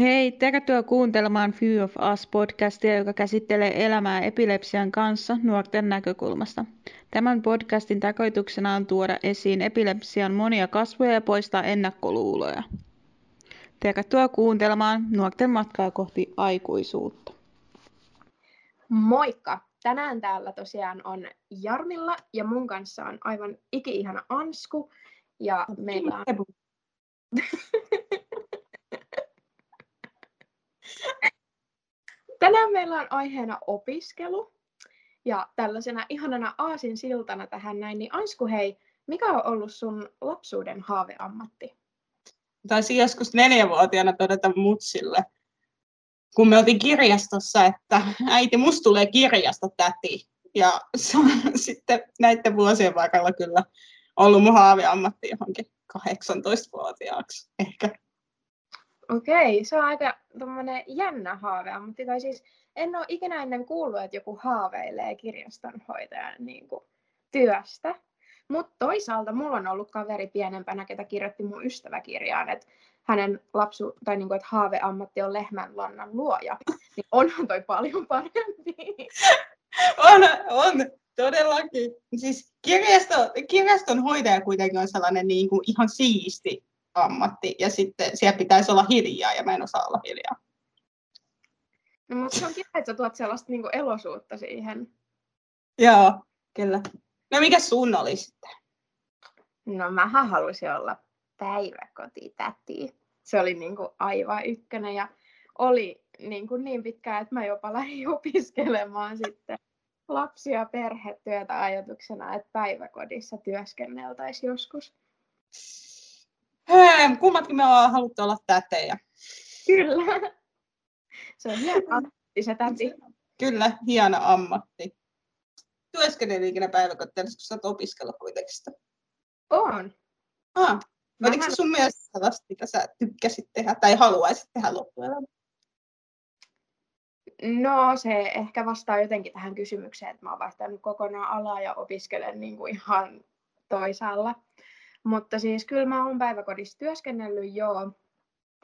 Hei, tervetuloa kuuntelemaan Few of Us-podcastia, joka käsittelee elämää epilepsian kanssa nuorten näkökulmasta. Tämän podcastin tarkoituksena on tuoda esiin epilepsian monia kasvoja ja poistaa ennakkoluuloja. Tervetuloa kuuntelemaan nuorten matkaa kohti aikuisuutta. Moikka! Tänään täällä tosiaan on Jarmilla ja mun kanssa on aivan iki-ihana Ansku. Ja meillä on... Tänään meillä on aiheena opiskelu. Ja tällaisena ihanana aasin siltana tähän näin, niin Ansku hei, mikä on ollut sun lapsuuden haaveammatti? Taisin joskus neljävuotiaana todeta mutsille, kun me oltiin kirjastossa, että äiti, musta tulee kirjastotäti. Ja se on sitten näiden vuosien varrella kyllä ollut mun haaveammatti johonkin 18-vuotiaaksi ehkä. Okei, se on aika jännä haave, mutta tai siis en ole ikinä ennen kuullut, että joku haaveilee kirjastonhoitajan niin kuin, työstä. Mutta toisaalta mulla on ollut kaveri pienempänä, ketä kirjoitti mun ystäväkirjaan, että hänen lapsu, tai niin kuin, että haaveammatti on lehmänlannan luoja. Niin onhan toi paljon parempi. on, on, todellakin. Siis kirjasto, kirjaston hoitaja kuitenkin on sellainen niin kuin ihan siisti ammatti ja sitten siellä pitäisi olla hiljaa ja mä en osaa olla hiljaa. No, mutta se on kiva, että sä tuot sellaista niin elosuutta siihen. Joo, kyllä. No mikä sun oli sitten? No mähän halusin olla päiväkotitäti. Se oli niin kuin aivan ykkönen ja oli niin, kuin niin pitkään, että mä jopa lähdin opiskelemaan sitten lapsia ja perhetyötä ajatuksena, että päiväkodissa työskenneltäisiin joskus. Hei, kummatkin me ollaan haluttu olla tätejä. Kyllä. Se on hieno ammatti, se täti. Kyllä, hieno ammatti. Työskennellyt ikinä päiväkotiin, kun sä oot opiskella kuitenkin sitä? On. Ah, oliko se sun mielestä sellaista, mitä sä tykkäsit tehdä tai haluaisit tehdä loppuelämä? No se ehkä vastaa jotenkin tähän kysymykseen, että mä oon vaihtanut kokonaan alaa ja opiskelen niin kuin ihan toisaalla. Mutta siis kyllä mä oon päiväkodissa työskennellyt joo.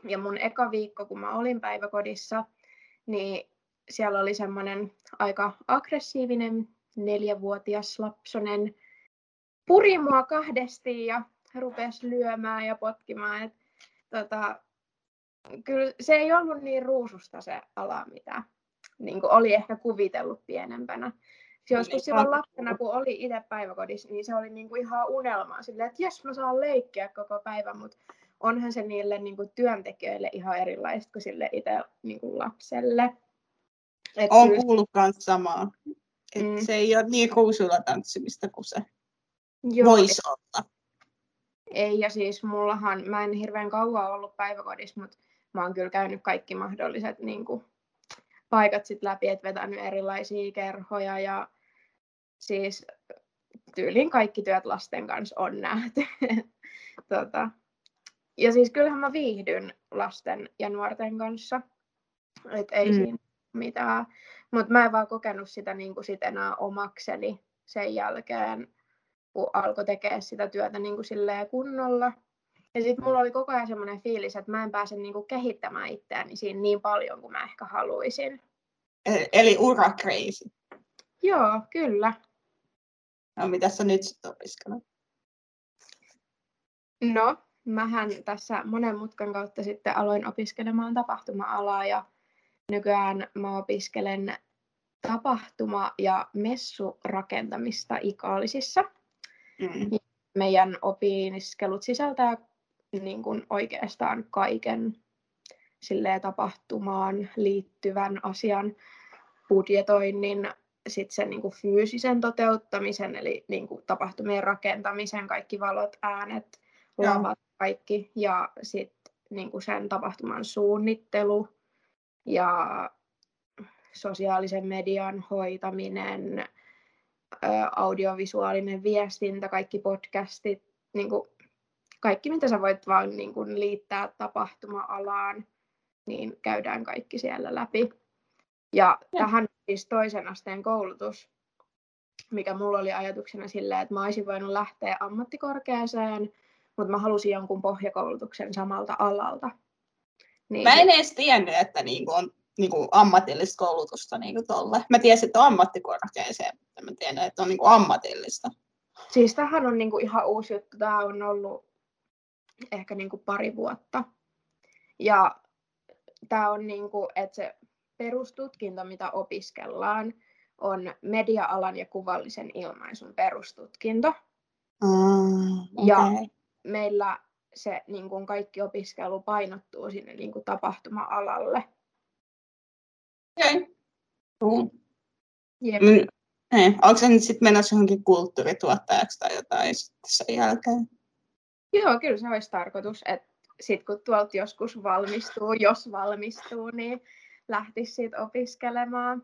Ja mun eka viikko, kun mä olin päiväkodissa, niin siellä oli semmoinen aika aggressiivinen neljävuotias lapsonen. Puri mua kahdesti ja rupesi lyömään ja potkimaan. Et, tota, kyllä se ei ollut niin ruususta se ala, mitä niin oli ehkä kuvitellut pienempänä joskus silloin lapsena, kun oli itse päiväkodissa, niin se oli niinku ihan unelmaa silleen, että jes mä saan leikkiä koko päivän, mutta onhan se niille niinku työntekijöille ihan erilaista kuin sille itse niinku lapselle. Et on kyllä... kuullut myös samaa. Et mm. Se ei ole niin ruusulla tanssimista kuin se Joo, voisi olla. Ei, ja siis mullahan, mä en hirveän kauan ollut päiväkodissa, mutta mä oon kyllä käynyt kaikki mahdolliset niin kuin, paikat sit läpi, että vetänyt erilaisia kerhoja ja siis tyylin kaikki työt lasten kanssa on nähty. tota. Ja siis kyllähän mä viihdyn lasten ja nuorten kanssa. Et ei mm. siinä mitään. Mutta mä en vaan kokenut sitä niin kuin sit enää omakseni sen jälkeen, kun alkoi tekemään sitä työtä niin kuin kunnolla. Ja sitten mulla oli koko ajan semmoinen fiilis, että mä en pääse niin kuin kehittämään itseäni siinä niin paljon kuin mä ehkä haluaisin. E-, eli ura crazy. Joo, kyllä. No, mitä sä nyt sitten opiskelet? No, mähän tässä monen mutkan kautta sitten aloin opiskelemaan tapahtuma-alaa ja nykyään mä opiskelen tapahtuma- ja messurakentamista Ikaalisissa. Mm. Meidän opiskelut sisältää niin kuin oikeastaan kaiken tapahtumaan liittyvän asian budjetoinnin sit sen niin kuin fyysisen toteuttamisen, eli niin kuin tapahtumien rakentamisen, kaikki valot, äänet, lavat, kaikki, ja sitten niin kuin sen tapahtuman suunnittelu ja sosiaalisen median hoitaminen, audiovisuaalinen viestintä, kaikki podcastit, niin kuin kaikki mitä sä voit vaan niin kuin liittää tapahtuma-alaan, niin käydään kaikki siellä läpi. Ja ja. tähän siis toisen asteen koulutus, mikä mulla oli ajatuksena silleen, että mä olisin voinut lähteä ammattikorkeaseen, mutta mä halusin jonkun pohjakoulutuksen samalta alalta. Niin, Mä en edes tiennyt, että niinku on niinku ammatillista koulutusta niinku tolle. Mä tiesin, että on ammattikorkeeseen, mutta mä tiedän, että on niinku ammatillista. Siis tämähän on niinku ihan uusi juttu. Tämä on ollut ehkä niinku pari vuotta. Ja tämä on niinku, että se perustutkinto, mitä opiskellaan, on media-alan ja kuvallisen ilmaisun perustutkinto. Mm, Ja okei. meillä se niin kuin kaikki opiskelu painottuu sinne niin kuin tapahtuma-alalle. Okei. Jep. Mm, Ei, onko se nyt sitten menossa johonkin kulttuurituottajaksi tai jotain sitten sen jälkeen? Joo, kyllä se olisi tarkoitus, että sitten kun tuolta joskus valmistuu, jos valmistuu, niin lähtisi siitä opiskelemaan.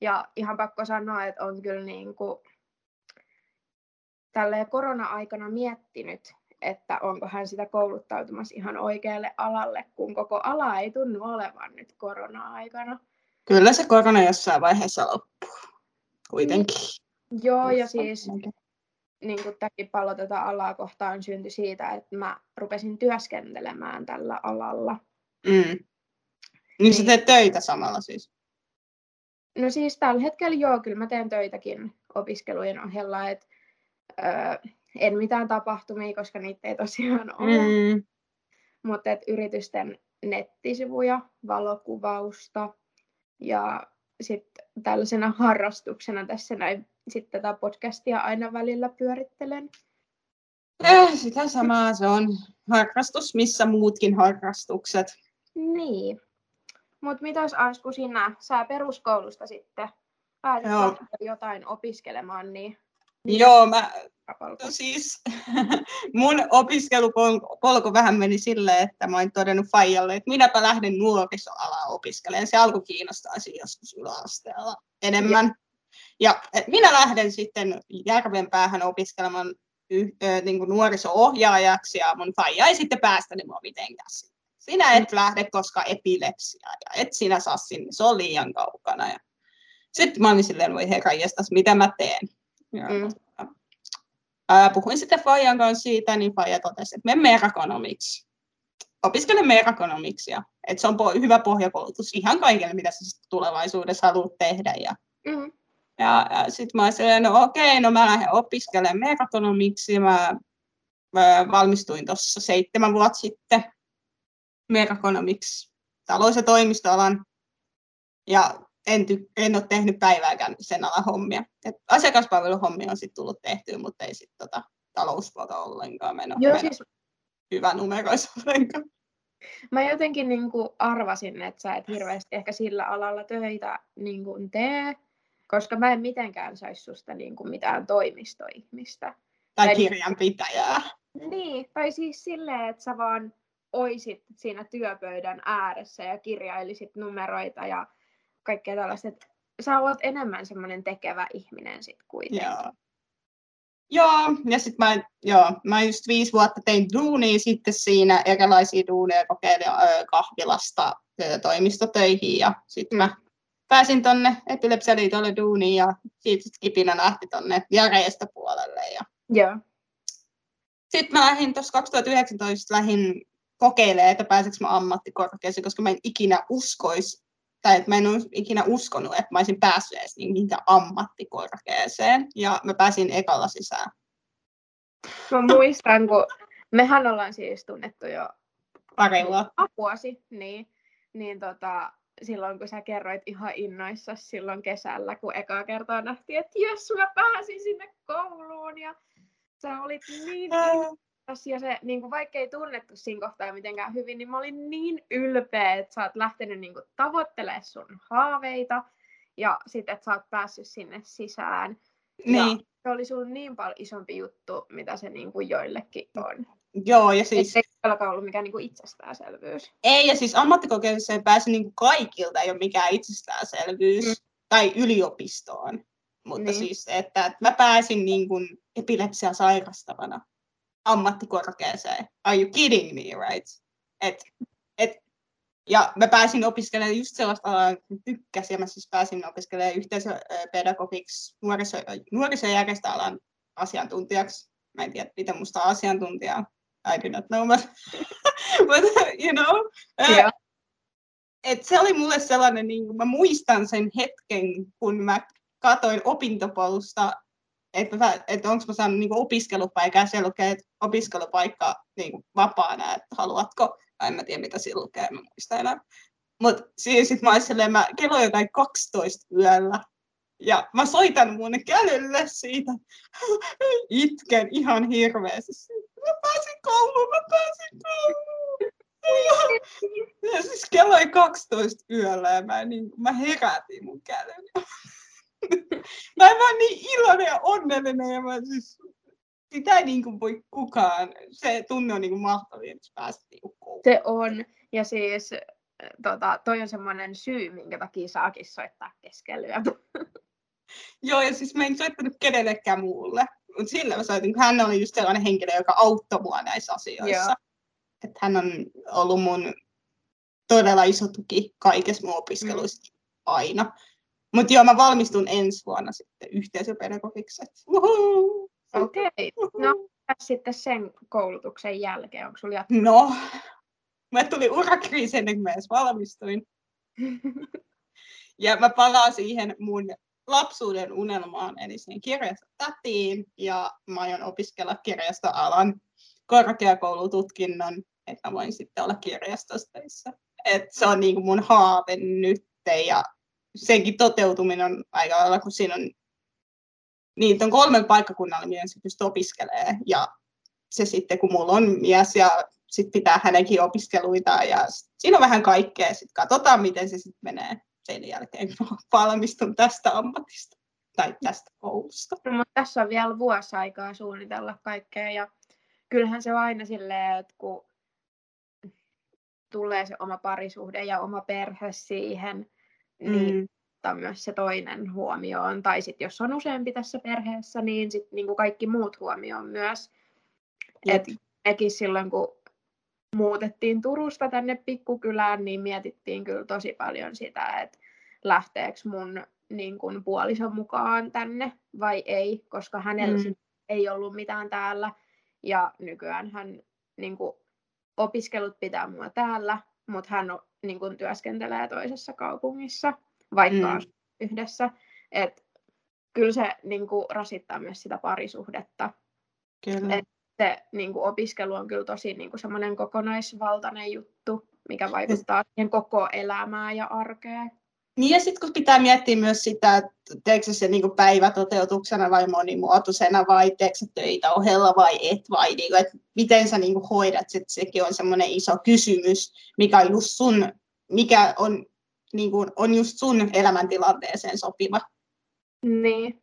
Ja ihan pakko sanoa, että on kyllä niin kuin tälleen korona-aikana miettinyt, että onko hän sitä kouluttautumassa ihan oikealle alalle, kun koko ala ei tunnu olevan nyt korona-aikana. Kyllä se korona jossain vaiheessa loppuu. Kuitenkin. Joo, ja siis niin kuin tämäkin pallo tätä alaa kohtaan syntyi siitä, että mä rupesin työskentelemään tällä alalla. Mm. Niin sä Niin. teet töitä samalla siis. No siis tällä hetkellä joo, kyllä mä teen töitäkin opiskelujen ohella, että öö, en mitään tapahtumia, koska niitä ei tosiaan ole, mm. Mutta yritysten nettisivuja, valokuvausta ja sitten tällaisena harrastuksena tässä näin sitten tätä podcastia aina välillä pyörittelen. Eh, sitä samaa se on. Harrastus, missä muutkin harrastukset. Niin. Mutta mitäs Ansku sinä, sä peruskoulusta sitten päätit Joo. jotain opiskelemaan, niin Joo, mä, no siis, mun opiskelupolku vähän meni silleen, että mä olin todennut Faijalle, että minäpä lähden nuorisoalaa opiskelemaan. Se alkoi kiinnostaa joskus yläasteella enemmän. Ja et minä lähden sitten Järvenpäähän opiskelemaan yh, ö, niin kuin nuoriso-ohjaajaksi ja mun faija ei sitten päästänyt mua mitenkään. Sinä et lähde, koska epilepsia ja et sinä saa sinne, se on liian kaukana. Ja sitten mä olin silleen, voi herra jestas, mitä mä teen. Ja, Mm. ää, puhuin sitten Fajan kanssa siitä, niin Faija totesi, että mene merakonomiksi. Opiskele merakonomiksia. Että se on po- hyvä pohjakoulutus ihan kaikille, mitä sä tulevaisuudessa haluat tehdä. Ja Mm. ja, ja sitten mä olin silleen, no okei, no mä lähden opiskelemaan mekakonomiksi. Mä, mä valmistuin tuossa seitsemän vuotta sitten mekakonomiksi talous- ja toimistoalan. Ja en, ty- en ole tehnyt päivääkään sen alan hommia. Et asiakaspalveluhommia on sitten tullut tehtyä, mutta ei sitten tota, talouspuolta ollenkaan meno, Joo, siis hyvä numeroissa ollenkaan. mä jotenkin niin kuin arvasin, että sä et hirveästi ehkä sillä alalla töitä niin kuin tee, koska mä en mitenkään saisi susta niin kuin mitään toimistoihmistä. Tai Tai- kirjanpitäjää. Niin, tai siis silleen, että sä vaan oisit siinä työpöydän ääressä ja kirjailisit numeroita ja kaikkea tällaista. Sä oot enemmän semmoinen tekevä ihminen sit kuitenkin. Joo. Joo, ja sitten mä, joo, mä just viisi vuotta tein duunia sitten siinä, erilaisia duuneja kokeilin ö, kahvilasta ö, toimistotöihin ja sitten mä pääsin tonne Epilepsialiitolle duuniin ja siitä sit kipinä lähti tonne järjestöpuolelle. Ja Joo. sitten mä lähdin tuossa 2019 lähdin kokeilemaan, että pääseekö mä ammattikorkeaseen, koska mä en ikinä uskois, tai että mä en olisi ikinä uskonut, että mä olisin päässyt edes niin mihinkään ammattikorkeaseen. Ja mä pääsin ekalla sisään. Mä muistan, kun mehän ollaan siis tunnettu jo Pari vuotta. vuosi, niin, niin tota, silloin kun sä kerroit ihan innoissa silloin kesällä, kun ekaa kertaa nähtiin, että jes, mä pääsin sinne kouluun ja sä olit niin ja se, niin kuin, vaikka ei tunnettu siinä kohtaa mitenkään hyvin, niin mä olin niin ylpeä, että sä oot lähtenyt niin kuin, tavoittelemaan sun haaveita ja sitten, että sä oot päässyt sinne sisään. Niin, Se oli sulle niin paljon isompi juttu, mitä se niin kuin, joillekin on. joo, ja siis Siis... Ei todellakaan ollut mikään niin kuin, itsestäänselvyys. ei, ja siis ammattikokeiluun pääsi niin kuin kaikilta ei ole mikään itsestäänselvyys, Mm. tai yliopistoon. Mutta Niin. siis, että, että mä pääsin niin kuin epilepsia sairastavana ammattikorkeaseen. Are you kidding me, right? Et, et, ja mä pääsin opiskelemaan just sellaista alaa, mä tykkäsin, ja mä siis pääsin opiskelemaan yhteisöpedagogiksi nuoriso, nuorisojärjestöalan asiantuntijaksi. Mä en tiedä, miten musta on asiantuntija. I do not know, but, but you know. Joo. et se oli mulle sellainen, niin mä muistan sen hetken, kun mä katoin opintopolusta, että, että onko mä saanut niin opiskelupaikkaa, ja siellä lukee, että opiskelupaikka niin vapaana, että haluatko, en mä tiedä mitä siinä lukee, mä muista enää. Mutta siis sit mä olin mä kello jotain 12 yöllä, ja mä soitan mun kälylle siitä. Itken ihan hirveästi. Mä pääsin kouluun, mä pääsin kouluun. Ja siis kello oli 12 yöllä ja mä, niin, mä herätin mun kälylle. Mä en vaan niin iloinen ja onnellinen ja mä siis sitä ei niin kuin voi kukaan. Se tunne on niin kuin mahtavia, että pääset niin kouluun. Se on. Ja siis tota, toi on semmoinen syy, minkä takia saakin soittaa keskellä Joo, ja siis mä en soittanut kenellekään muulle. Mutta sillä mä soitin, kun hän oli just sellainen henkilö, joka auttoi mua näissä asioissa. Että hän on ollut mun todella iso tuki kaikessa mun opiskeluissa mm. aina. Mutta joo, mä valmistun ensi vuonna sitten yhteisöpedagogiksi. Okei. Okay. No, sitten sen koulutuksen jälkeen? Onko sulla jatkunut? No, mä tuli urakriisi ennen kuin mä edes valmistuin. ja mä palaan siihen mun lapsuuden unelmaan, eli siihen kirjastotätiin, ja mä aion opiskella kirjastoalan korkeakoulututkinnon, että mä voin sitten olla kirjastossa Et se on niin kuin mun haave nyt, ja senkin toteutuminen on aika lailla, kun siinä on niin on kolmen paikkakunnalla, mihin se pystyy opiskelemaan. Ja se sitten, kun mulla on mies ja sitten pitää hänenkin opiskeluita ja siinä on vähän kaikkea. Sitten katsotaan, miten se sitten menee sen jälkeen, kun valmistun tästä ammatista tai tästä koulusta. No, mutta tässä on vielä vuosi aikaa suunnitella kaikkea ja kyllähän se on aina silleen, että kun tulee se oma parisuhde ja oma perhe siihen, niin mm. ottaa myös se toinen huomioon. Tai sitten jos on useampi tässä perheessä, niin sitten niin kaikki muut huomioon myös. Et mekin silloin, kun muutettiin Turusta tänne pikkukylään, niin mietittiin kyllä tosi paljon sitä, että lähteekö mun niin kuin puolison mukaan tänne vai ei, koska hänellä mm. ei ollut mitään täällä. Ja nykyään hän niin opiskelut pitää mua täällä, mutta hän niin kuin, työskentelee toisessa kaupungissa, vaikka mm. yhdessä. Et, kyllä se niin kuin, rasittaa myös sitä parisuhdetta. Kyllä. Et, se niin kuin opiskelu on kyllä tosi niin kuin semmoinen kokonaisvaltainen juttu, mikä vaikuttaa siihen koko elämään ja arkeen. Niin ja sitten kun pitää miettiä myös sitä, että teekö se niin päivätoteutuksena vai monimuotoisena vai teekö se töitä ohella vai et vai niin kuin, että miten sä niin kuin hoidat, sit sekin on semmoinen iso kysymys, mikä on just sun, mikä on, niin kuin, on just sun elämäntilanteeseen sopiva. Niin.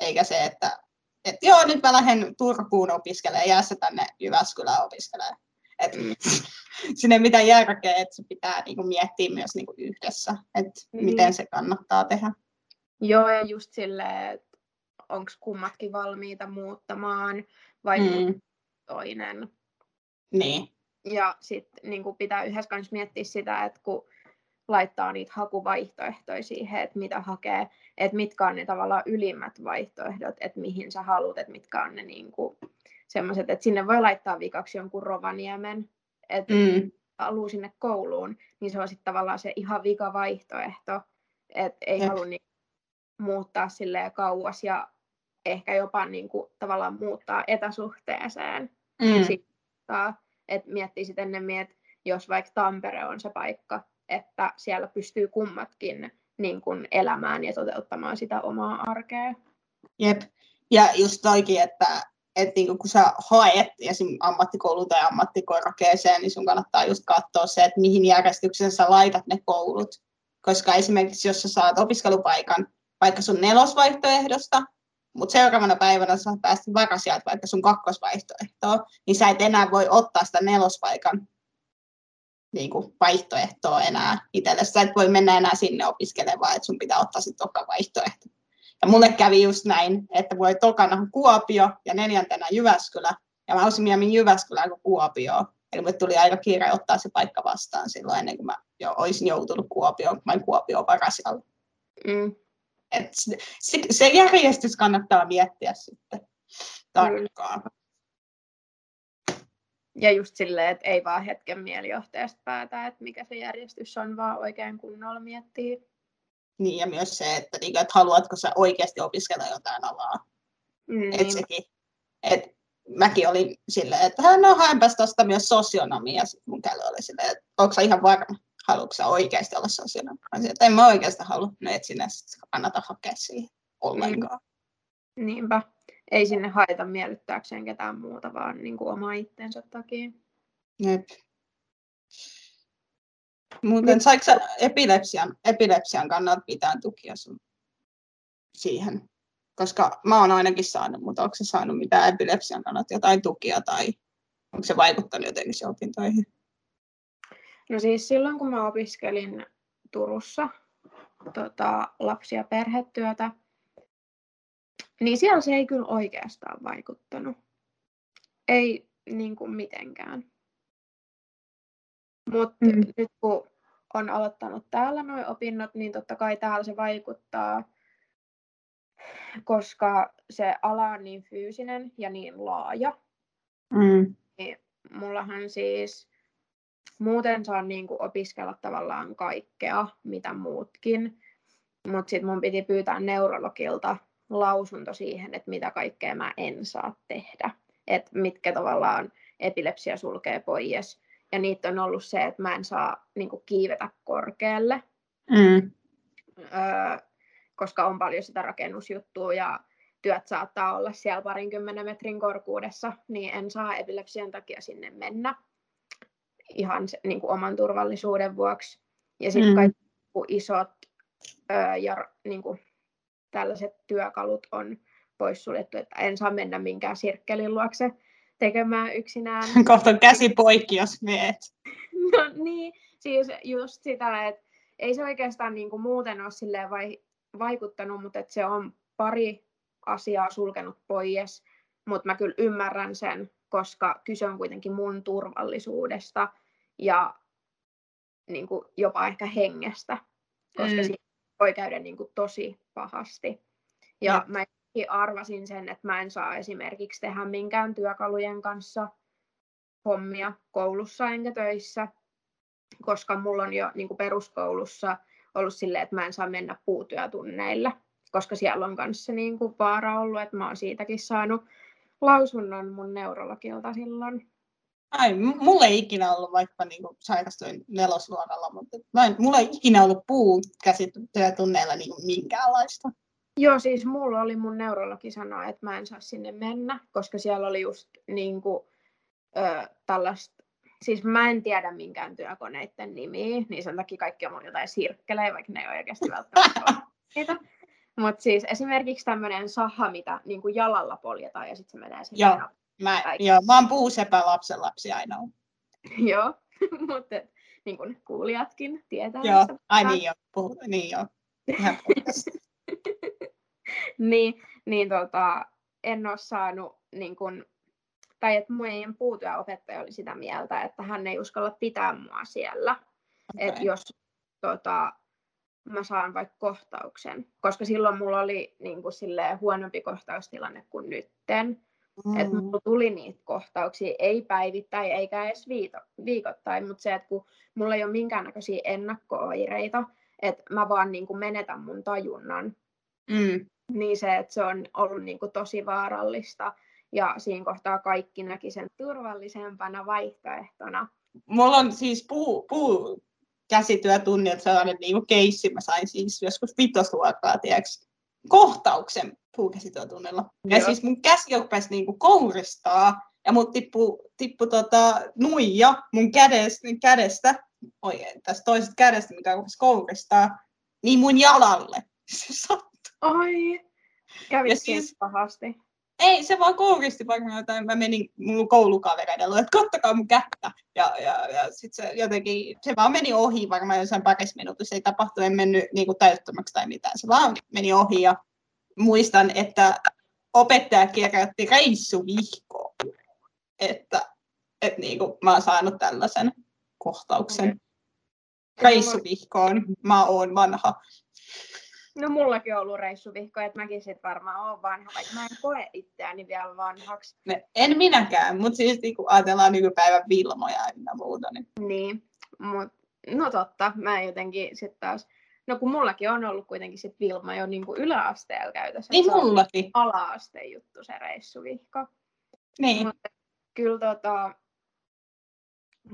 Eikä se, että että joo, nyt mä lähden Turkuun opiskelemaan, jää se tänne Jyväskylään opiskelemaan. Et. Siinä ei mitään järkeä, että se pitää niinku miettiä myös niinku yhdessä, että mm. miten se kannattaa tehdä. Joo, ja just silleen, että onko kummatkin valmiita muuttamaan vai mm. toinen. Niin. Ja sitten niin pitää yhdessä kanssa miettiä sitä, että kun laittaa niitä hakuvaihtoehtoja siihen, että mitä hakee, että mitkä on ne tavallaan ylimmät vaihtoehdot, että mihin sä haluat, että mitkä on ne niin kuin, semmoiset, että sinne voi laittaa vikaksi jonkun Rovaniemen, että mm. haluaa sinne kouluun, niin se on sitten tavallaan se ihan vika vaihtoehto, että ei halua niin muuttaa sille kauas ja ehkä jopa niin kuin, tavallaan muuttaa etäsuhteeseen. Mm. Että miettii sitten ennemmin, että jos vaikka Tampere on se paikka, että siellä pystyy kummatkin niin kuin elämään ja toteuttamaan sitä omaa arkea. Jep. Ja just toikin, että, että niin kun sä haet esim. ammattikoulu tai ammattikorkeeseen, niin sun kannattaa just katsoa se, että mihin järjestykseen sä laitat ne koulut. Koska esimerkiksi jos sä saat opiskelupaikan vaikka sun nelosvaihtoehdosta, mutta seuraavana päivänä sä päästä varasijalta vaikka sun kakkosvaihtoehtoa, niin sä et enää voi ottaa sitä nelospaikan niin kuin vaihtoehtoa enää itselle. Sä et voi mennä enää sinne opiskelemaan, että sun pitää ottaa sitten vaihtoehto. Ja mulle kävi just näin, että voi tokana Kuopio ja neljäntenä Jyväskylä. Ja mä olisin mieluummin Jyväskylään kuin Kuopio. Eli mulle tuli aika kiire ottaa se paikka vastaan silloin ennen kuin mä jo olisin joutunut Kuopioon, kun mä en Kuopio varasialla. Mm. Et se, se järjestys kannattaa miettiä sitten tarkkaan. Ja just silleen, että ei vaan hetken mielijohteesta päätä, että mikä se järjestys on, vaan oikein kunnolla miettii. Niin, ja myös se, että, niin, että haluatko sä oikeasti opiskella jotain alaa. Mm, Et sekin, et mäkin olin silleen, että no haenpäs tuosta myös sosionomia. Sitten mun käy oli silleen, että onko sä ihan varma, haluatko sä oikeasti olla sosionomi? Mä sanoin, että en mä oikeasti halua, no et sinä kannata hakea siihen ollenkaan. Niinpä. Ei sinne haeta miellyttääkseen ketään muuta, vaan niin kuin oma itsensä takia. Jep. Muuten saiko sä epilepsian, epilepsian kannalta pitää tukia sun siihen? Koska mä oon ainakin saanut, mutta onko se saanut mitään epilepsian kannalta jotain tukia tai onko se vaikuttanut jotenkin se opintoihin? No siis silloin, kun mä opiskelin Turussa tota, lapsi- ja perhetyötä, niin siellä se ei kyllä oikeastaan vaikuttanut. Ei niin kuin mitenkään. Mutta Mm. nyt kun on aloittanut täällä nuo opinnot, niin totta kai täällä se vaikuttaa, koska se ala on niin fyysinen ja niin laaja. Mm. Mullahan siis muuten saan niin kuin opiskella tavallaan kaikkea, mitä muutkin. Mutta sitten mun piti pyytää neurologilta lausunto siihen, että mitä kaikkea mä en saa tehdä. Että mitkä tavallaan epilepsia sulkee pois. Ja niitä on ollut se, että mä en saa niin kuin kiivetä korkealle, Mm. öö, koska on paljon sitä rakennusjuttua ja työt saattaa olla siellä parinkymmenen metrin korkuudessa, niin en saa epilepsian takia sinne mennä ihan se, niin kuin oman turvallisuuden vuoksi. Ja sitten Mm. kaikki isot öö, ja niin kuin, tällaiset työkalut on poissuljettu, että en saa mennä minkään sirkkelin luokse tekemään yksinään. Kohta on käsi poikki, jos meet. No niin, siis just sitä, että ei se oikeastaan niin kuin muuten ole silleen vai, vaikuttanut, mutta että se on pari asiaa sulkenut pois, mutta mä kyllä ymmärrän sen, koska kyse on kuitenkin mun turvallisuudesta ja niin kuin jopa ehkä hengestä, koska Mm. siinä voi käydä niin kuin tosi pahasti. Ja Jep. mä arvasin sen, että mä en saa esimerkiksi tehdä minkään työkalujen kanssa hommia koulussa enkä töissä, koska mulla on jo niin kuin peruskoulussa ollut silleen, että mä en saa mennä puutyötunneille, koska siellä on kanssa niin kuin vaara ollut, että mä oon siitäkin saanut lausunnon mun neurologilta silloin. Ai, mulla ei ikinä ollut, vaikka niin sairastuin nelosluokalla, mutta mä en, mulla ei ikinä ollut puukäsityötunneilla niin minkäänlaista. Joo, siis mulla oli mun neurologi sanoa, että mä en saa sinne mennä, koska siellä oli just niin kuin, ö, tällaista, siis mä en tiedä minkään työkoneiden nimiä, niin sen takia kaikki on mun jotain sirkkelejä, vaikka ne ei ole oikeasti välttämättä ole niitä. Mutta siis esimerkiksi tämmöinen saha, mitä niin kuin jalalla poljetaan ja sitten se menee sinne. Joo. Mä, Ai. joo, mä oon puusepä lapsen lapsi aina. Joo, mutta niin kuin kuulijatkin tietää. Joo, ai niin joo, puhu, niin joo. Niin, niin tota, en ole saanut, niin kun, tai että meidän puutyöopettaja oli sitä mieltä, että hän ei uskalla pitää mua siellä, okay. että jos tota, mä saan vaikka kohtauksen, koska silloin mulla oli niin kuin, silleen, huonompi kohtaustilanne kuin nytten, mm. että mulla tuli niitä kohtauksia, ei päivittäin eikä edes viito, viikoittain, mutta se, että kun mulla ei ole minkäännäköisiä ennakko-oireita, että mä vaan niin kuin menetän mun tajunnan, Mm. Niin se, että se on ollut niin kuin tosi vaarallista. Ja siinä kohtaa kaikki näki sen turvallisempana vaihtoehtona. Mulla on siis puu, puu käsityötunnilta sellainen niin keissi, mä sain siis joskus vitosluokkaa, tiedäks, kohtauksen puukäsityötunnilla. Ja Joo. siis mun käsi rupesi niin kouristaa, ja mut tippu, tippu tota, nuija mun kädestä, kädestä oikein, tästä toisesta kädestä, mikä rupesi kouristaa, niin mun jalalle. Se. Ai, kävi siis... pahasti. Ei, se vaan kouristi vaikka jotain. Mä menin mun koulukavereiden luo, että kattokaa mun kättä. Ja, ja, ja sit se jotenkin, se vaan meni ohi varmaan jossain parissa minuutissa. Ei tapahtunut, en mennyt niin kuin täyttömäksi tai mitään. Se vaan meni ohi ja muistan, että opettaja kirjoitti reissuvihkoon, että, että niin kuin mä oon saanut tällaisen kohtauksen. Reissuvihkoon, mä oon vanha. No mullakin on ollut reissuvihko, että mäkin sit varmaan oon vanha, vaikka mä en koe itseäni vielä vanhaksi. Ne, en minäkään, mutta siis niin kun ajatellaan nykypäivän Vilmoja ja muuta. Niin... Niin, mut, no totta, mä jotenkin sitten taas, no kun mullakin on ollut kuitenkin sit Vilma jo niin kuin yläasteella käytössä. Niin mullakin. ala-asteen juttu se reissuvihko. Niin. Mutta kyllä tota,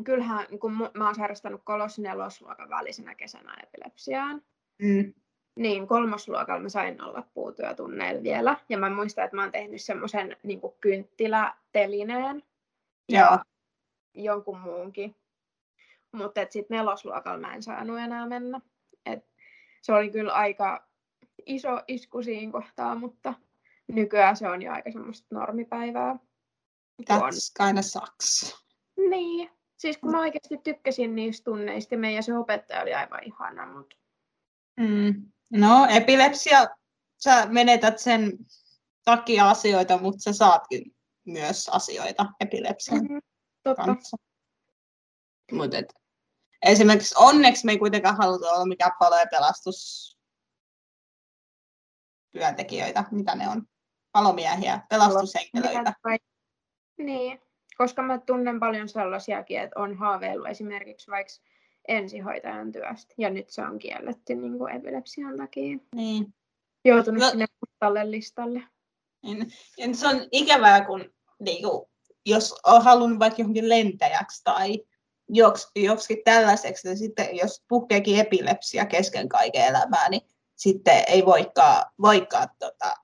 kyllähän, kun mä oon sairastanut kolos nelosluokan välisenä kesänä epilepsiaan, Mm. Niin kolmosluokalla mä sain olla puutyötunneilla vielä. Ja mä muistan, että mä oon tehnyt semmoisen niin kynttilätelineen Joo. jonkun muunkin. Mutta sitten nelosluokalla mä en saanut enää mennä. Et se oli kyllä aika iso isku siinä kohtaa, mutta nykyään se on jo aika semmoista normipäivää. That's kind of sucks. Niin. Siis kun mä oikeasti tykkäsin niistä tunneista ja meidän se opettaja oli aivan ihana, mutta Mm. No, epilepsia, sä menetät sen takia asioita, mutta sä saatkin myös asioita epilepsian mm, totta. kanssa. Mut et, esimerkiksi onneksi me ei kuitenkaan haluta olla mikään palo- ja pelastus työntekijöitä, mitä ne on, palomiehiä, pelastushenkilöitä. Niin, koska mä tunnen paljon sellaisiakin, että on haaveillut esimerkiksi vaikka ensihoitajan työstä, ja nyt se on kielletty niin kuin epilepsian takia. Niin. Joutunut No- sinne mustalle listalle. Niin, ja se on ikävää, kun niinku, jos on halunnut vaikka johonkin lentäjäksi tai joks, joksikin tällaiseksi, niin sitten jos puhkeekin epilepsia kesken kaiken elämää, niin sitten ei voikaan, voikaan tota,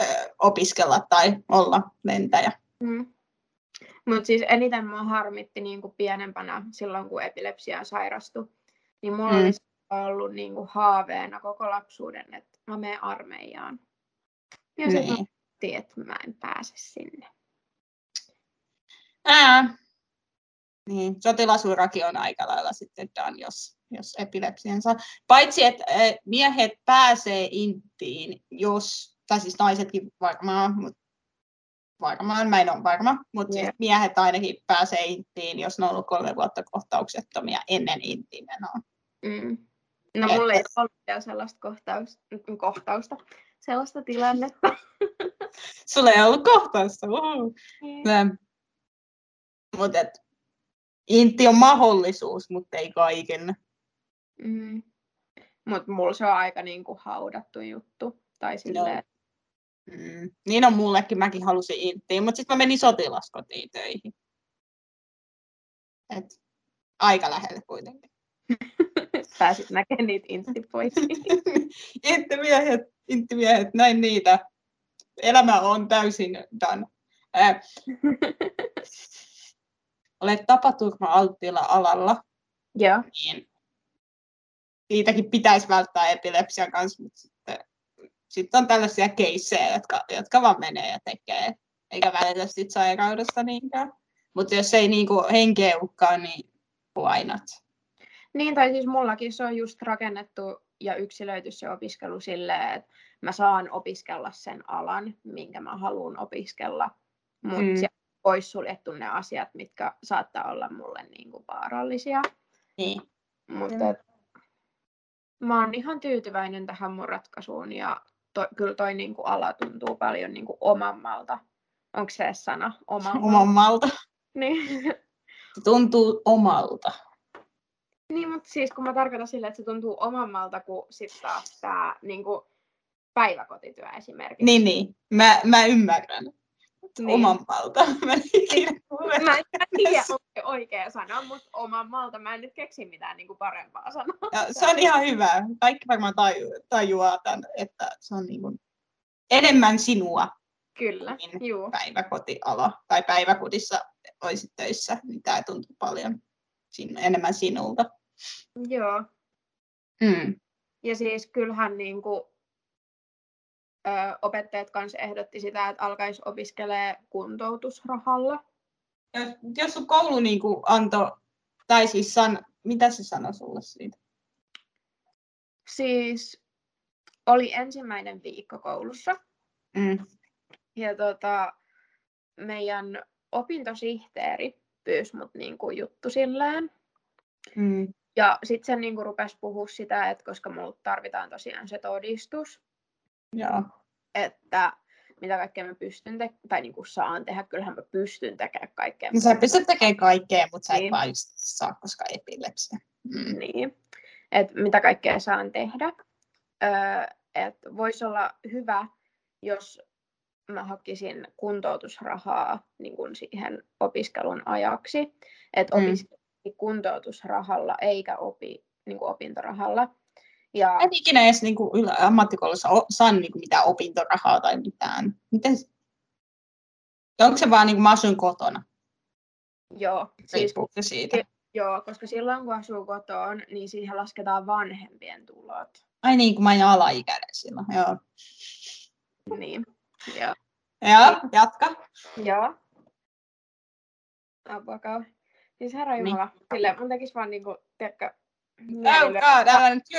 ö, opiskella tai olla lentäjä. Mm. Mutta siis eniten mua harmitti niin kuin pienempänä silloin, kun epilepsia sairastui. Niin mulla Mm. olisi ollut niin kuin haaveena koko lapsuuden, että mä menen armeijaan. Ja sitten Niin. että mä en pääse sinne. Ää. Niin, sotilasurakin on aika lailla sitten done, jos, jos epilepsian saa. Paitsi, että äh, miehet pääsee inttiin, jos, tai siis naisetkin varmaan, mutta varmaan, mä en ole varma, mutta siis Joo. miehet ainakin pääsee inttiin, jos ne on ollut kolme vuotta kohtauksettomia ennen inttiin menoa. Mm. No mulla ei ollut vielä sellaista kohtausta, kohtausta sellaista tilannetta. Sulla ei ollut kohtausta, uhu. Mutta intti on mahdollisuus, mutta ei kaiken. Mm. Mutta mulla se on aika niin kuin haudattu juttu. Tai silleen, Mm. Niin on mullekin, mäkin halusin inttiin, mutta sitten mä menin sotilaskotiin töihin. Et, aika lähelle kuitenkin. pääsit näkemään niitä intipoisia. inttimiehet, inttimiehet, näin niitä. Elämä on täysin done. Äh, olet tapaturma-alttiilla alalla, Joo. niin siitäkin pitäisi välttää epilepsian kanssa, mutta sitten, on tällaisia keissejä, jotka, jotka vaan menee ja tekee, eikä välitä sit sairaudesta niinkään. Mutta jos ei niinku henkeä uhkaa, niin why not? Niin, tai siis mullakin se on just rakennettu ja yksilöity se opiskelu silleen, että mä saan opiskella sen alan, minkä mä haluan opiskella, mutta Mm. mm. poissuljettu ne asiat, mitkä saattaa olla mulle niin kuin vaarallisia. Niin. Mutta Mm. et, mä oon ihan tyytyväinen tähän mun ratkaisuun ja to, kyllä toi niin kuin ala tuntuu paljon niin kuin omammalta. Onko se sana? Omammalta. Omalta. Niin. Se tuntuu omalta. Niin, mutta siis kun mä tarkoitan sille, että se tuntuu omammalta kuin sitten taas tämä niin kuin päiväkotityö esimerkiksi. Niin, niin. Mä, mä ymmärrän. Niin. Omalta. Mä en ikinä kuule. Mä en tiedä, onko se oikea sana, mutta omammalta mä en nyt keksi mitään niin kuin parempaa sanaa. Ja se on ihan hyvä. Kaikki varmaan taju, tajuaa tämän, että se on niin kuin enemmän sinua Kyllä, Niin. juu. päiväkotiala tai päiväkodissa olisit töissä, niin tämä tuntuu paljon sin, enemmän sinulta. Joo. Mm. Ja siis kyllähän niin kuin, ö, opettajat kanssa ehdotti sitä, että alkaisi opiskelee kuntoutusrahalla. Jos, jos sun koulu niin kuin antoi, tai siis san, mitä se sanoi sulle siitä? Siis oli ensimmäinen viikko koulussa. Mm. Ja tota, meidän opintosihteeri pyysi mut niinku juttu silleen. Mm. Ja sitten se niinku rupesi puhua sitä, että koska mulla tarvitaan tosiaan se todistus, Joo. että mitä kaikkea mä pystyn te- tai niinku saan tehdä, kyllähän mä pystyn tekemään kaikkea. No sä pystyt tekemään kaikkea, mutta sä et Niin. vaan just saa, koska epilepsia. Mm. Niin, että mitä kaikkea saan tehdä. Öö, että voisi olla hyvä, jos mä hakisin kuntoutusrahaa niin kun siihen opiskelun ajaksi. Että Mm. kuntoutusrahalla eikä opi niin kuin opintorahalla. Ja En ikinä edes niin kuin ammattikoulussa saanut niin kuin mitään opintorahaa tai mitään. Miten... Onko se vaan niin kuin mä asuin kotona? joo, siis, se siitä. joo, koska silloin kun asuu kotoon, niin siihen lasketaan vanhempien tulot. Ai niin, kun mä olin alaikäinen silloin. Joo. Niin, joo. Joo, jatka. Joo. Apua. Siis herra Niin. Jumala, silleen mun tekis vaan niinku, tiedätkö,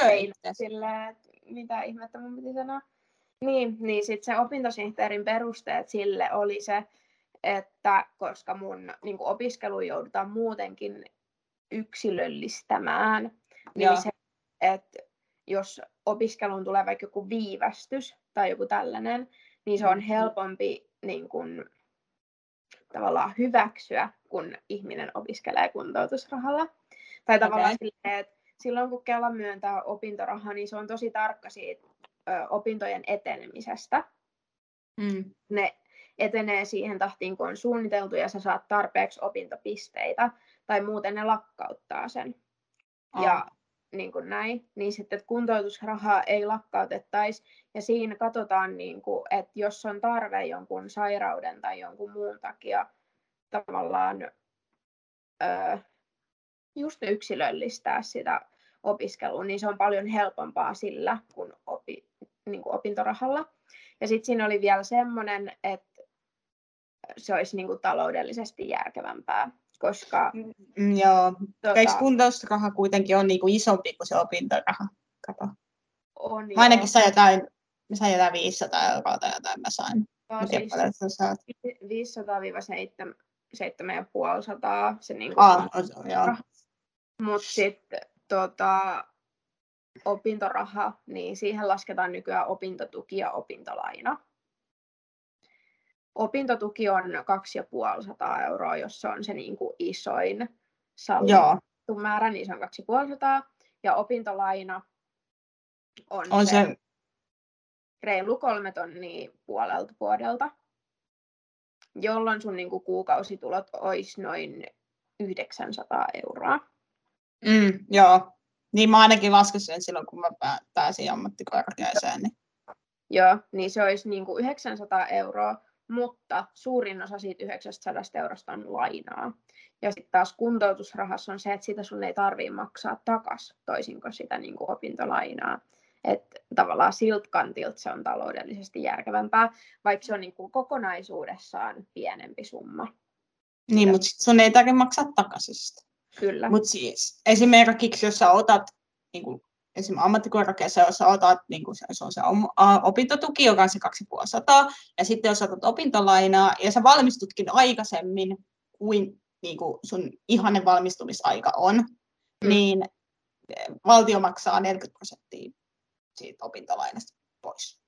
Ei, itseäsi. silleen, että mitä ihmettä mun piti sanoa. Niin, niin sit se opintosihteerin perusteet sille oli se, että koska mun niin opiskelu joudutaan muutenkin yksilöllistämään, niin Joo. se, että jos opiskeluun tulee vaikka joku viivästys tai joku tällainen, niin se on Mm. helpompi niin kun, tavallaan hyväksyä, kun ihminen opiskelee kuntoutusrahalla. Tai tavallaan Okei. silleen, että silloin kun Kela myöntää opintorahaa, niin se on tosi tarkka siitä ö, opintojen etenemisestä. Mm. Ne etenee siihen tahtiin, kun on suunniteltu ja sä saat tarpeeksi opintopisteitä, tai muuten ne lakkauttaa sen. Ja niin kuin näin, niin sitten että kuntoutusrahaa ei lakkautettaisi, ja siinä katsotaan, niin kuin, että jos on tarve jonkun sairauden tai jonkun muun takia tavallaan ö, just yksilöllistää sitä opiskelua, niin se on paljon helpompaa sillä kuin, opi, niin kuin opintorahalla. Ja sitten siinä oli vielä semmoinen, että se olisi niin kuin taloudellisesti järkevämpää, koska Mm, joo. tota, Eikö kuntoutusraha kuitenkin on niinku isompi kuin se opintoraha? Kato. on Mä ainakin sain jotain, sain jotain 500 euroa tai jotain mä sain. joo, Miten siis paljon sä saat? 500-7,500 se niin Ah, on- joo. Mutta sitten tota, opintoraha, niin siihen lasketaan nykyään opintotuki ja opintolaina. Opintotuki on 250 euroa, jos se on se niin kuin isoin sallittu määrä, niin se on 250. Ja opintolaina on, on se, se, reilu kolme tonnia puolelta vuodelta, jolloin sun niin kuin kuukausitulot olisi noin 900 euroa. Mm, joo. Niin mä ainakin laskin sen silloin, kun mä pää- pääsin ammattikorkeaseen. Niin. Joo, niin se olisi niin kuin 900 euroa, mutta suurin osa siitä 900 eurosta on lainaa. Ja sitten taas kuntoutusrahassa on se, että sitä sun ei tarvitse maksaa takas, toisin kuin sitä niin kuin opintolainaa. Että tavallaan siltä kantilta se on taloudellisesti järkevämpää, vaikka se on niin kuin kokonaisuudessaan pienempi summa. Niin, mutta sun ei tarvitse maksaa takaisin sitä. Kyllä. Mutta siis esimerkiksi, jos sä otat niin kuin, esimerkiksi ammattikorkeassa, jos sä otat, niin kuin se, on se opintotuki, joka on se 250, ja sitten jos otat opintolainaa, ja sä valmistutkin aikaisemmin kuin, niin kuin sun ihanne valmistumisaika on, Mm. niin eh, valtio maksaa 40 prosenttia siitä opintolainasta pois.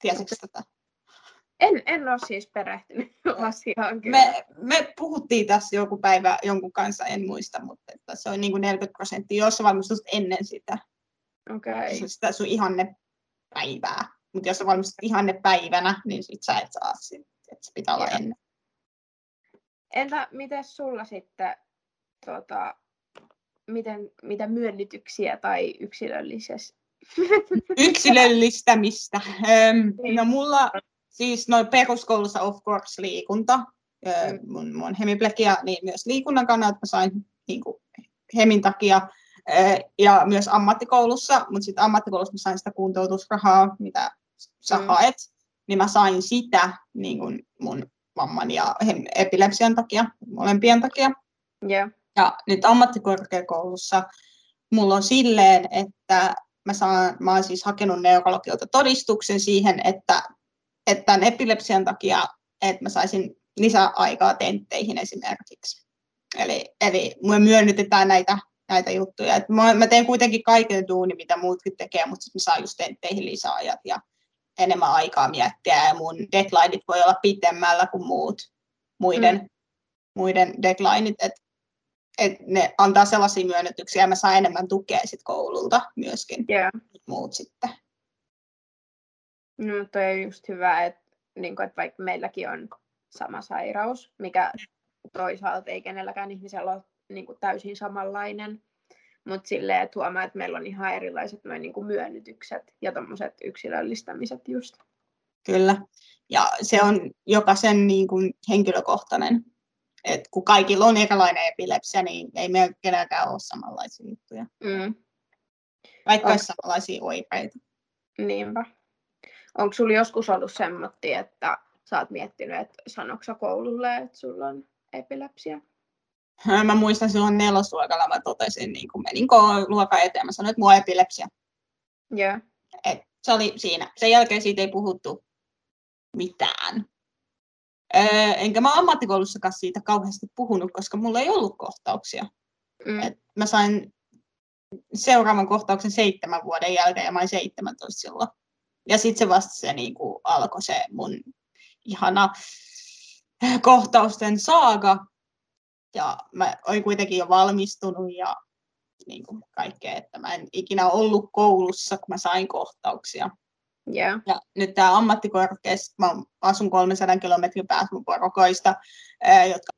Tiesitkö tätä? En, en ole siis perehtynyt asiaan kyllä. Me, me puhuttiin tässä joku päivä jonkun kanssa, en muista, mutta että se on niin kuin 40 prosenttia, jos sä valmistut ennen sitä. Okei. okay. sitä sun ihanne päivää. Mutta jos sä valmistut ihanne päivänä, niin sit sä et saa sitä. Et se pitää olla Joo. ennen. Entä miten sulla sitten, tota, miten, mitä myönnytyksiä tai yksilöllisesti? Yksilöllistämistä. Niin. no mulla siis noin peruskoulussa of course liikunta. Mm. mun, mun hemiplegia, niin myös liikunnan kannalta mä sain niin kuin, hemin takia. Ja myös ammattikoulussa, mutta sitten ammattikoulussa mä sain sitä kuntoutusrahaa, mitä sä Mm. haet. Niin mä sain sitä niin kuin mun vamman ja epilepsian takia, molempien takia. Joo. Ja nyt ammattikorkeakoulussa mulla on silleen, että mä, saan, mä oon siis hakenut neurologilta todistuksen siihen, että, että tämän epilepsian takia, että mä saisin lisäaikaa tentteihin esimerkiksi. Eli, eli mulle myönnytetään näitä näitä juttuja. Et mä, mä teen kuitenkin kaiken duuni, mitä muutkin tekee, mutta sitten mä saan just tentteihin lisäajat ja enemmän aikaa miettiä ja mun deadlineit voi olla pitemmällä kuin muut, muiden, mm. muiden deadlineit, että et ne antaa sellaisia myönnytyksiä ja mä saan enemmän tukea sit koululta myöskin. Yeah. Muut sitten. No, toi on just hyvä, että, niin kuin, että vaikka meilläkin on sama sairaus, mikä toisaalta ei kenelläkään ihmisellä ole niin kuin täysin samanlainen, mutta silleen, että huomaa, että meillä on ihan erilaiset noin niin kuin myönnytykset ja tuommoiset yksilöllistämiset just. Kyllä, ja se on jokaisen niin kuin henkilökohtainen. Et kun kaikilla on erilainen epilepsia, niin ei meillä kenelläkään ole samanlaisia juttuja. Mm. Vaikka olisi samanlaisia oireita. Niinpä. Onko sulla joskus ollut semmoinen, että sä oot miettinyt, että sanoksa koululle, että sulla on epilepsia? Mä muistan silloin nelosluokalla mä totesin, niin kun menin luokan eteen, mä sanoin, että mulla on epilepsia. Yeah. Et se oli siinä. Sen jälkeen siitä ei puhuttu mitään. Öö, enkä mä ammattikoulussakaan siitä kauheasti puhunut, koska mulla ei ollut kohtauksia. Mm. Et mä sain seuraavan kohtauksen seitsemän vuoden jälkeen ja mä olin 17 silloin. Ja sitten se vasta se niin kuin, alkoi se mun ihana kohtausten saaga. Ja mä olin kuitenkin jo valmistunut ja niin kuin kaikkea, että mä en ikinä ollut koulussa, kun mä sain kohtauksia. Yeah. Ja nyt tämä ammattikorkeassa, mä asun 300 kilometrin päässä mun porukoista, jotka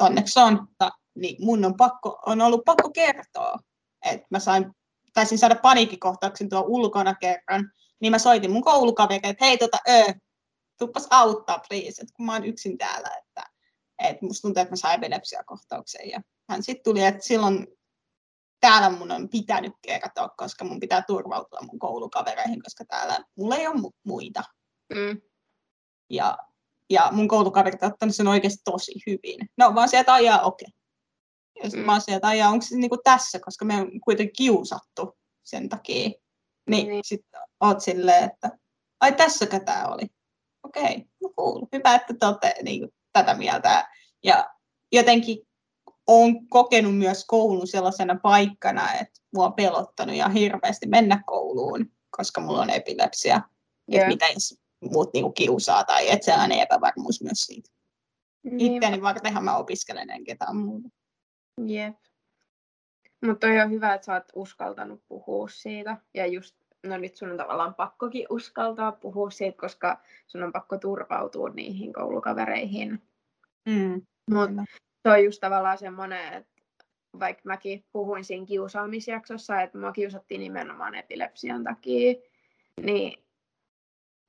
onneksi on, niin mun on, pakko, on ollut pakko kertoa, että mä sain, taisin saada paniikkikohtauksen tuo ulkona kerran, niin mä soitin mun koulukaverille, että hei tota, öö, tuppas auttaa please, että kun mä oon yksin täällä, että, että musta tuntuu, että mä sain epilepsiakohtauksen. Ja hän sitten tuli, että silloin täällä mun on pitänyt kertoa, koska mun pitää turvautua mun koulukavereihin, koska täällä mulla ei ole mu- muita. Mm. Ja, ja mun koulukaverit on ottanut sen oikeasti tosi hyvin. No vaan sieltä ajaa, okei. Okay. Ja mm. mä oon sieltä ajaa, onko se niinku tässä, koska me on kuitenkin kiusattu sen takia. Niin, niin. sitten oot silleen, että ai tässäkö tämä oli? Okei, okay, no cool. Hyvä, että te olette niin tätä mieltä. Ja jotenkin olen kokenut myös koulun sellaisena paikkana, että mua on pelottanut ja hirveästi mennä kouluun, koska mulla on epilepsia. Yeah. Että mitä jos muut niinku kiusaa tai että sellainen epävarmuus myös siitä. Niin. Itseäni vartenhan mä opiskelen en ketään muuta. Jep. Mutta on jo hyvä, että sä oot uskaltanut puhua siitä. Ja just, no nyt sun on tavallaan pakkokin uskaltaa puhua siitä, koska sun on pakko turvautua niihin koulukavereihin. Mm. Mutta se on just tavallaan semmoinen, että vaikka mäkin puhuin siinä kiusaamisjaksossa, että mua kiusattiin nimenomaan epilepsian takia, niin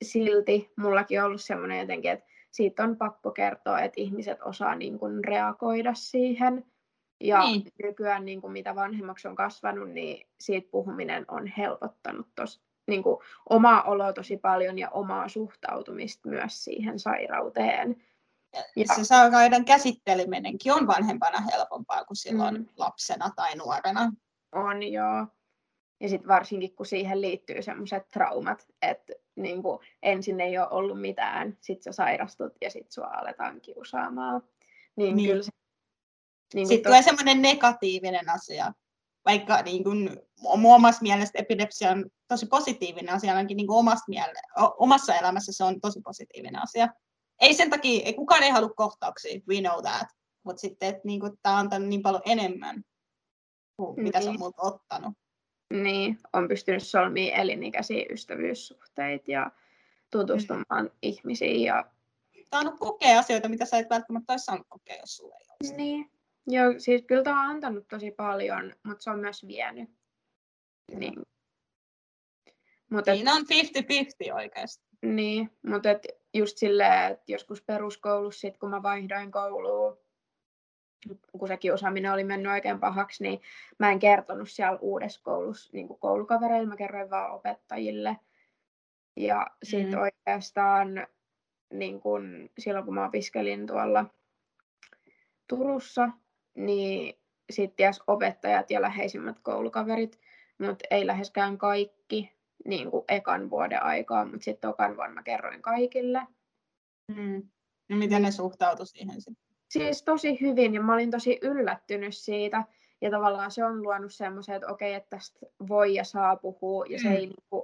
silti mullakin on ollut semmoinen jotenkin, että siitä on pakko kertoa, että ihmiset osaa niin kuin reagoida siihen. Ja niin. nykyään niin kuin mitä vanhemmaksi on kasvanut, niin siitä puhuminen on helpottanut tos, niin kuin omaa oloa tosi paljon ja omaa suhtautumista myös siihen sairauteen. Ja se sairauden käsitteleminenkin on vanhempana helpompaa kuin silloin mm. lapsena tai nuorena. On joo. Ja sitten varsinkin, kun siihen liittyy sellaiset traumat, että niin kuin ensin ei ole ollut mitään, sitten sä sairastut ja sitten sua aletaan kiusaamaan. Niin, niin. kyllä se niin Sitten tulee semmoinen negatiivinen asia, vaikka niin kuin, omassa mielestä epilepsia on tosi positiivinen asia, ainakin niin kuin omassa, miele- omassa elämässä se on tosi positiivinen asia. Ei sen takia, ei kukaan ei halua kohtauksia, we know that, mutta sitten, että niin kuin, tämä on antanut niin paljon enemmän kuin niin. mitä se on niin. multa ottanut. Niin, on pystynyt solmimaan elinikäisiä ystävyyssuhteita ja tutustumaan mm. ihmisiin. Ja... Tämä on kokea asioita, mitä sä et välttämättä olisi saanut kokea, jos sulla ei olisi. Niin, Joo, siis kyllä tämä on antanut tosi paljon, mutta se on myös vienyt. Niin. Mutta Siinä on 50-50 oikeasti. Niin, mutta et just silleen, että joskus peruskoulussa, sit kun mä vaihdoin kouluun, kun se kiusaaminen oli mennyt oikein pahaksi, niin mä en kertonut siellä uudessa koulussa niin koulukavereille, mä kerroin vaan opettajille. Ja sitten mm. oikeastaan niin kun, silloin, kun mä opiskelin tuolla Turussa, niin sitten ties opettajat ja läheisimmät koulukaverit, mutta ei läheskään kaikki niin kuin ekan vuoden aikaa, mutta sitten tokan vuonna mä kerroin kaikille. Mm. No miten ne suhtautu siihen sitten? Siis tosi hyvin ja mä olin tosi yllättynyt siitä. Ja tavallaan se on luonut semmoisen, että okei, että tästä voi ja saa puhua, ja se mm. ei niin kuin,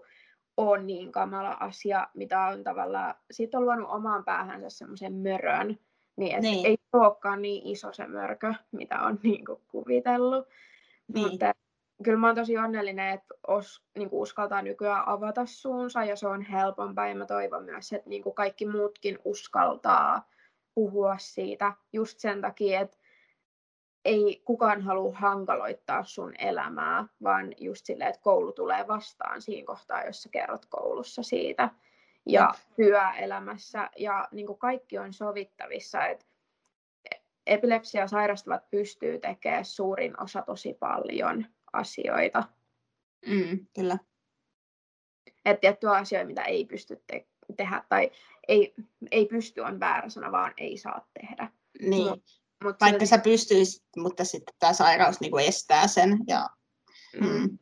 ole niin kamala asia, mitä on tavallaan, siitä on luonut omaan päähänsä semmoisen mörön, niin, niin. ei olekaan niin iso se mörkö, mitä on niin kuin, kuvitellut. Niin. Mutta kyllä mä oon tosi onnellinen, että os, niin kuin uskaltaa nykyään avata suunsa ja se on helpompaa ja mä toivon myös, että niin kuin kaikki muutkin uskaltaa puhua siitä just sen takia, että ei kukaan halua hankaloittaa sun elämää, vaan just silleen, että koulu tulee vastaan siinä kohtaa, jos sä kerrot koulussa siitä ja työelämässä ja niin kuin kaikki on sovittavissa, että epilepsia sairastavat pystyy tekemään suurin osa tosi paljon asioita. Mm, kyllä. Että tiettyjä asioita, mitä ei pysty te- tehdä, tai ei, ei pysty on väärä sana, vaan ei saa tehdä. Niin. Mut, mut Vaikka sä pystyisit, mutta sitten tämä sairaus niinku estää sen. Ja, mm. Mm,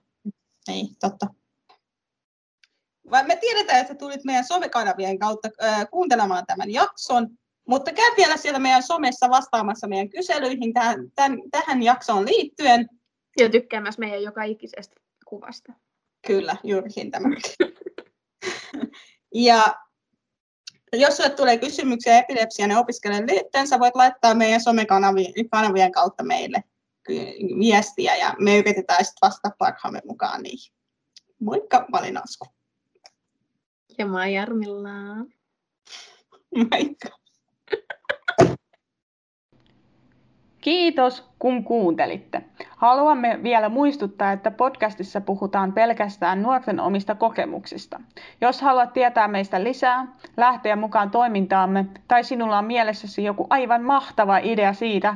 niin, totta. Vai me tiedetään, että tulit meidän somekanavien kautta äh, kuuntelemaan tämän jakson, mutta käy vielä siellä meidän somessa vastaamassa meidän kyselyihin tähän, tämän, tähän jaksoon liittyen. Ja tykkäämässä meidän joka ikisestä kuvasta. Kyllä, juurikin tämä. ja jos sinulle tulee kysymyksiä epilepsian ja opiskelijan liittyen, sä voit laittaa meidän somekanavien kautta meille viestiä ja me yritetään sitten vastata parhaamme mukaan niihin. Moikka, mä olin Asku. Ja mä oon Jarmilla. Moikka. Kiitos, kun kuuntelitte. Haluamme vielä muistuttaa, että podcastissa puhutaan pelkästään nuorten omista kokemuksista. Jos haluat tietää meistä lisää, lähteä mukaan toimintaamme tai sinulla on mielessäsi joku aivan mahtava idea siitä,